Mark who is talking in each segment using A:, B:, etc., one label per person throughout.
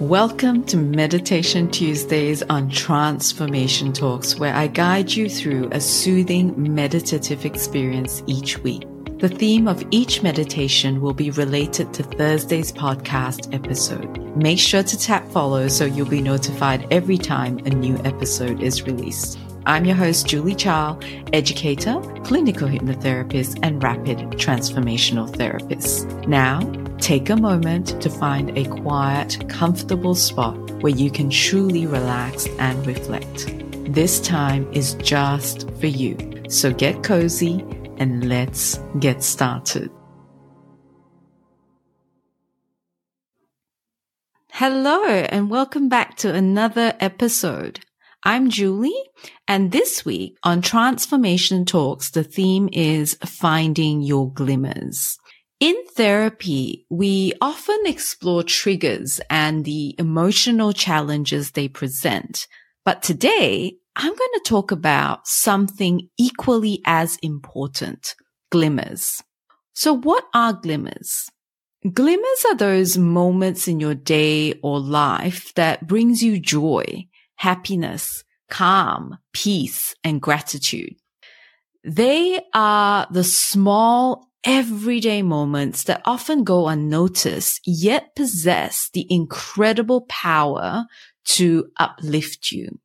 A: Welcome to Meditation Tuesdays on Transformation Talks, where I guide you through a soothing meditative experience each week. The theme of each meditation will be related to Thursday's podcast episode. Make sure to tap follow so you'll be notified every time a new episode is released. I'm your host, Julie Chow, educator, clinical hypnotherapist, and rapid transformational therapist. Now, take a moment to find a quiet, comfortable spot where you can truly relax and reflect. This time is just for you. So get cozy and let's get started. Hello, and welcome back to another episode. I'm Julie, and this week on Transformation Talks, the theme is finding your glimmers. In therapy, we often explore triggers and the emotional challenges they present. But today, I'm going to talk about something equally as important, glimmers. So what are glimmers? Glimmers are those moments in your day or life that brings you joy happiness, calm, peace, and gratitude. They are the small everyday moments that often go unnoticed, yet possess the incredible power to uplift you.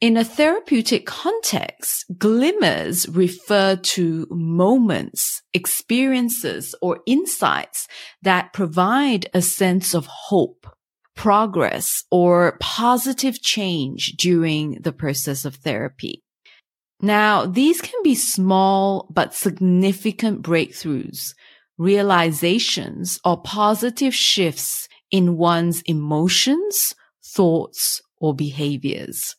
A: In a therapeutic context, glimmers refer to moments, experiences, or insights that provide a sense of hope, progress or positive change during the process of therapy. Now, these can be small but significant breakthroughs, realizations or positive shifts in one's emotions, thoughts, or behaviors.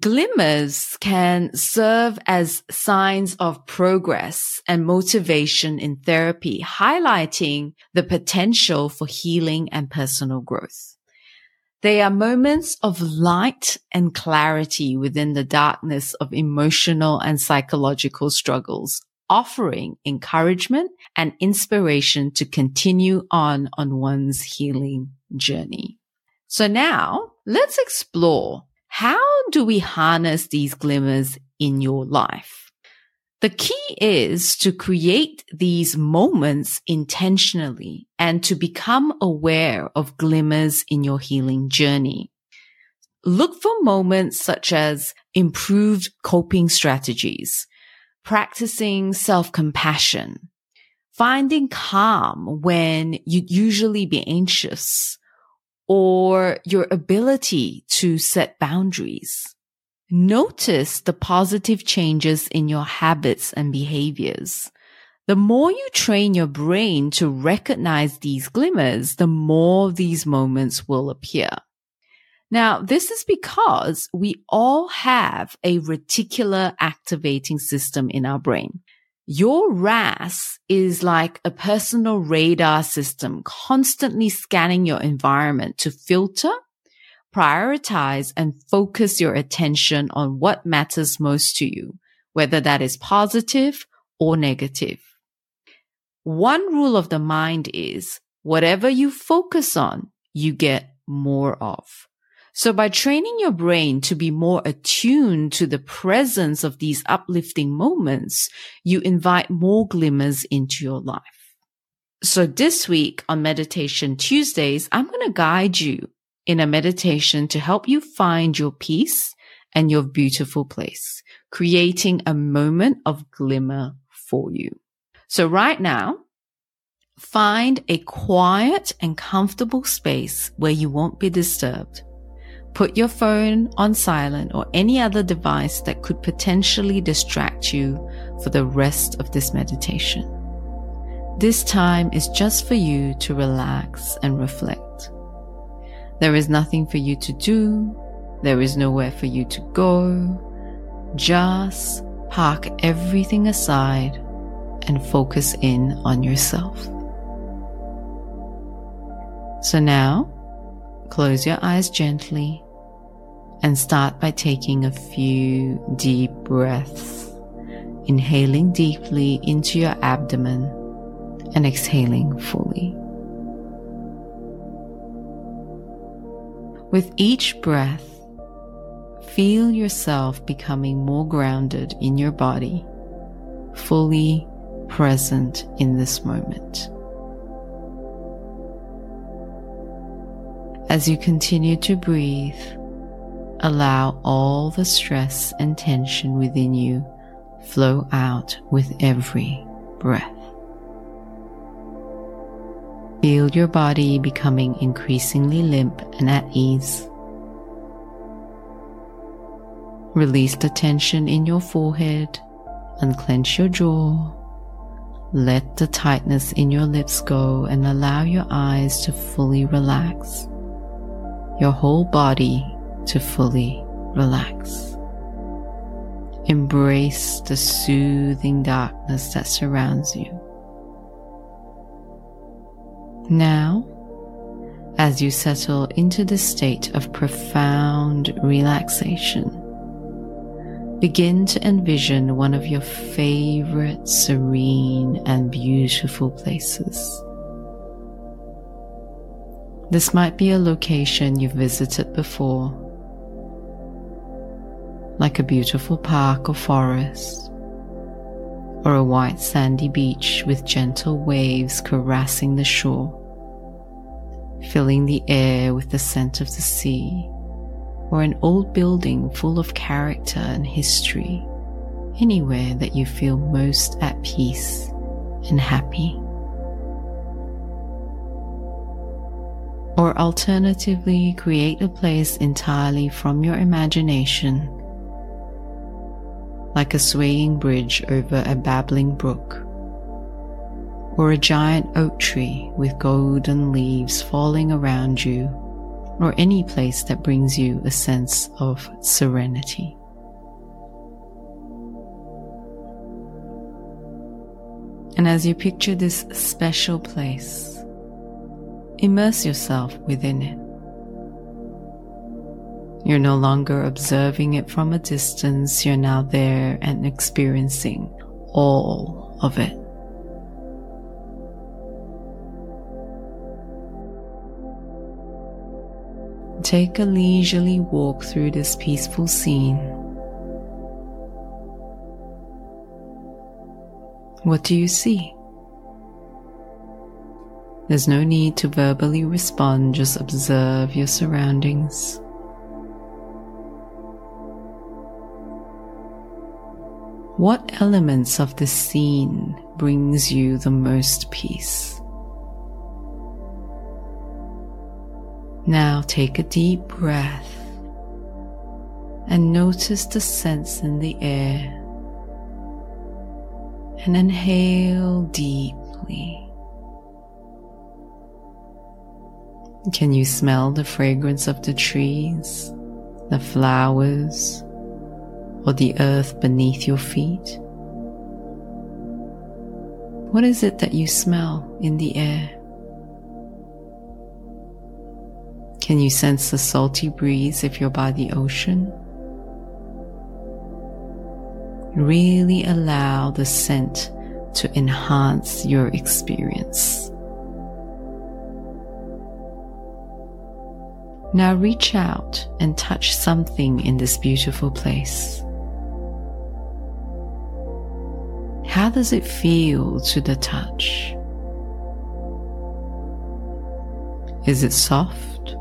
A: Glimmers can serve as signs of progress and motivation in therapy, highlighting the potential for healing and personal growth. They are moments of light and clarity within the darkness of emotional and psychological struggles, offering encouragement and inspiration to continue on on one's healing journey. So now let's explore how do we harness these glimmers in your life? The key is to create these moments intentionally and to become aware of glimmers in your healing journey. Look for moments such as improved coping strategies, practicing self-compassion, finding calm when you'd usually be anxious, or your ability to set boundaries. Notice the positive changes in your habits and behaviors. The more you train your brain to recognize these glimmers, the more these moments will appear. Now, this is because we all have a reticular activating system in our brain. Your RAS is like a personal radar system constantly scanning your environment to filter, prioritize and focus your attention on what matters most to you, whether that is positive or negative. One rule of the mind is whatever you focus on, you get more of. So by training your brain to be more attuned to the presence of these uplifting moments, you invite more glimmers into your life. So this week on Meditation Tuesdays, I'm going to guide you in a meditation to help you find your peace and your beautiful place, creating a moment of glimmer for you. So right now, find a quiet and comfortable space where you won't be disturbed. Put your phone on silent or any other device that could potentially distract you for the rest of this meditation. This time is just for you to relax and reflect. There is nothing for you to do. There is nowhere for you to go. Just park everything aside and focus in on yourself. So now, close your eyes gently and start by taking a few deep breaths, inhaling deeply into your abdomen and exhaling fully. With each breath, feel yourself becoming more grounded in your body, fully present in this moment. As you continue to breathe, allow all the stress and tension within you flow out with every breath. Feel your body becoming increasingly limp and at ease. Release the tension in your forehead, unclench your jaw, let the tightness in your lips go, and allow your eyes to fully relax your whole body to fully relax. Embrace the soothing darkness that surrounds you. Now, as you settle into the state of profound relaxation, begin to envision one of your favorite serene and beautiful places. This might be a location you've visited before, like a beautiful park or forest, or a white sandy beach with gentle waves caressing the shore, filling the air with the scent of the sea, or an old building full of character and history, anywhere that you feel most at peace and happy. or alternatively create a place entirely from your imagination, like a swaying bridge over a babbling brook, or a giant oak tree with golden leaves falling around you, or any place that brings you a sense of serenity. And as you picture this special place, Immerse yourself within it. You're no longer observing it from a distance, you're now there and experiencing all of it. Take a leisurely walk through this peaceful scene. What do you see? There's no need to verbally respond, just observe your surroundings. What elements of the scene brings you the most peace? Now take a deep breath and notice the sense in the air and inhale deeply. Can you smell the fragrance of the trees, the flowers, or the earth beneath your feet? What is it that you smell in the air? Can you sense the salty breeze if you're by the ocean? Really allow the scent to enhance your experience. Now reach out and touch something in this beautiful place. How does it feel to the touch? Is it soft,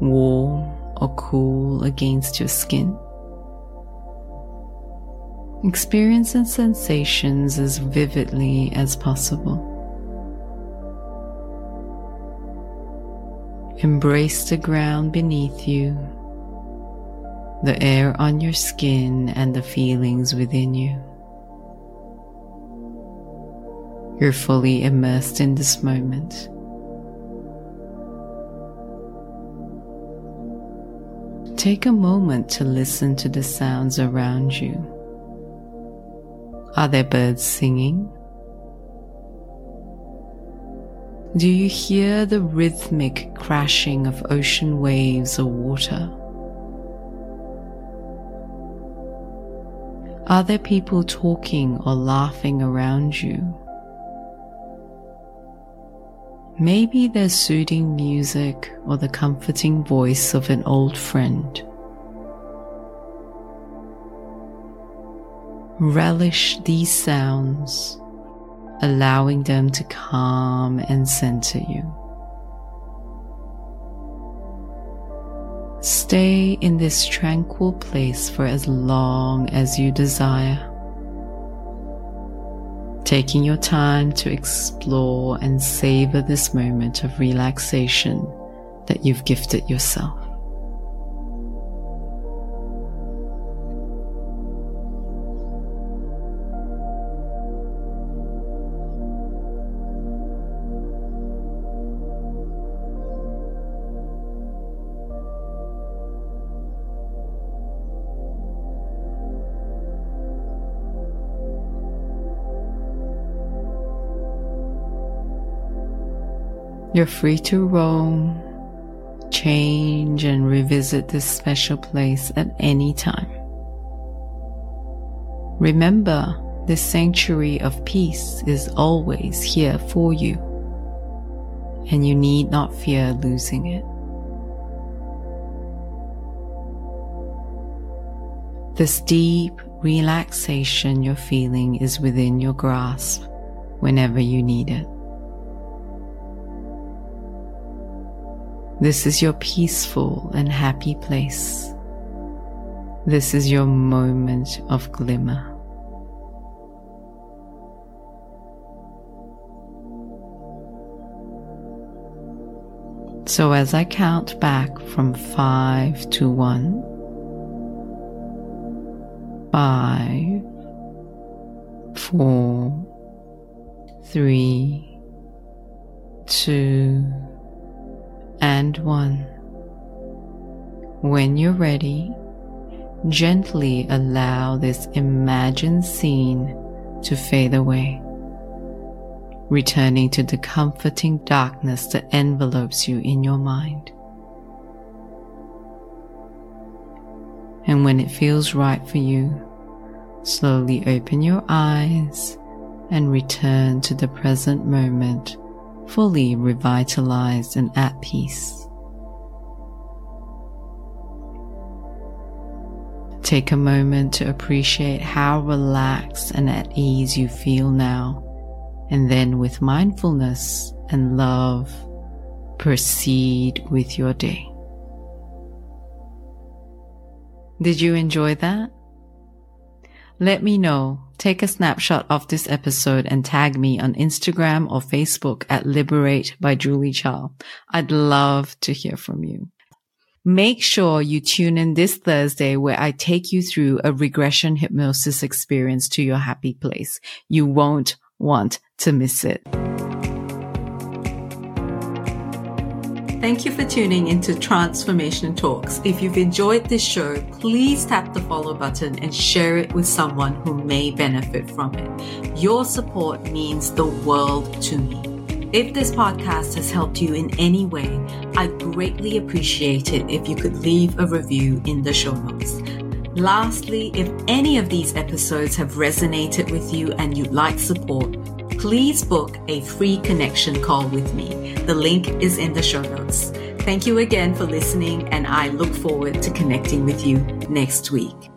A: warm, or cool against your skin? Experience the sensations as vividly as possible. Embrace the ground beneath you, the air on your skin, and the feelings within you. You're fully immersed in this moment. Take a moment to listen to the sounds around you. Are there birds singing? Do you hear the rhythmic crashing of ocean waves or water? Are there people talking or laughing around you? Maybe there's soothing music or the comforting voice of an old friend. Relish these sounds, allowing them to calm and center you. Stay in this tranquil place for as long as you desire taking your time to explore and savor this moment of relaxation that you've gifted yourself. You're free to roam, change, and revisit this special place at any time. Remember, this sanctuary of peace is always here for you, and you need not fear losing it. This deep relaxation you're feeling is within your grasp whenever you need it. This is your peaceful and happy place. This is your moment of glimmer. So as I count back from five to one, five, four, three, two, and one. When you're ready, gently allow this imagined scene to fade away, returning to the comforting darkness that envelopes you in your mind. And when it feels right for you, slowly open your eyes and return to the present moment fully revitalized and at peace. Take a moment to appreciate how relaxed and at ease you feel now, and then with mindfulness and love, proceed with your day. Did you enjoy that? Let me know. Take a snapshot of this episode and tag me on Instagram or Facebook at Liberate by Julie Chao. I'd love to hear from you. Make sure you tune in this Thursday where I take you through a regression hypnosis experience to your happy place. You won't want to miss it. Thank you for tuning into Transformation Talks. If you've enjoyed this show, please tap the follow button and share it with someone who may benefit from it. Your support means the world to me. If this podcast has helped you in any way, I'd greatly appreciate it if you could leave a review in the show notes. Lastly, if any of these episodes have resonated with you and you'd like support, please book a free connection call with me. The link is in the show notes. Thank you again for listening, and I look forward to connecting with you next week.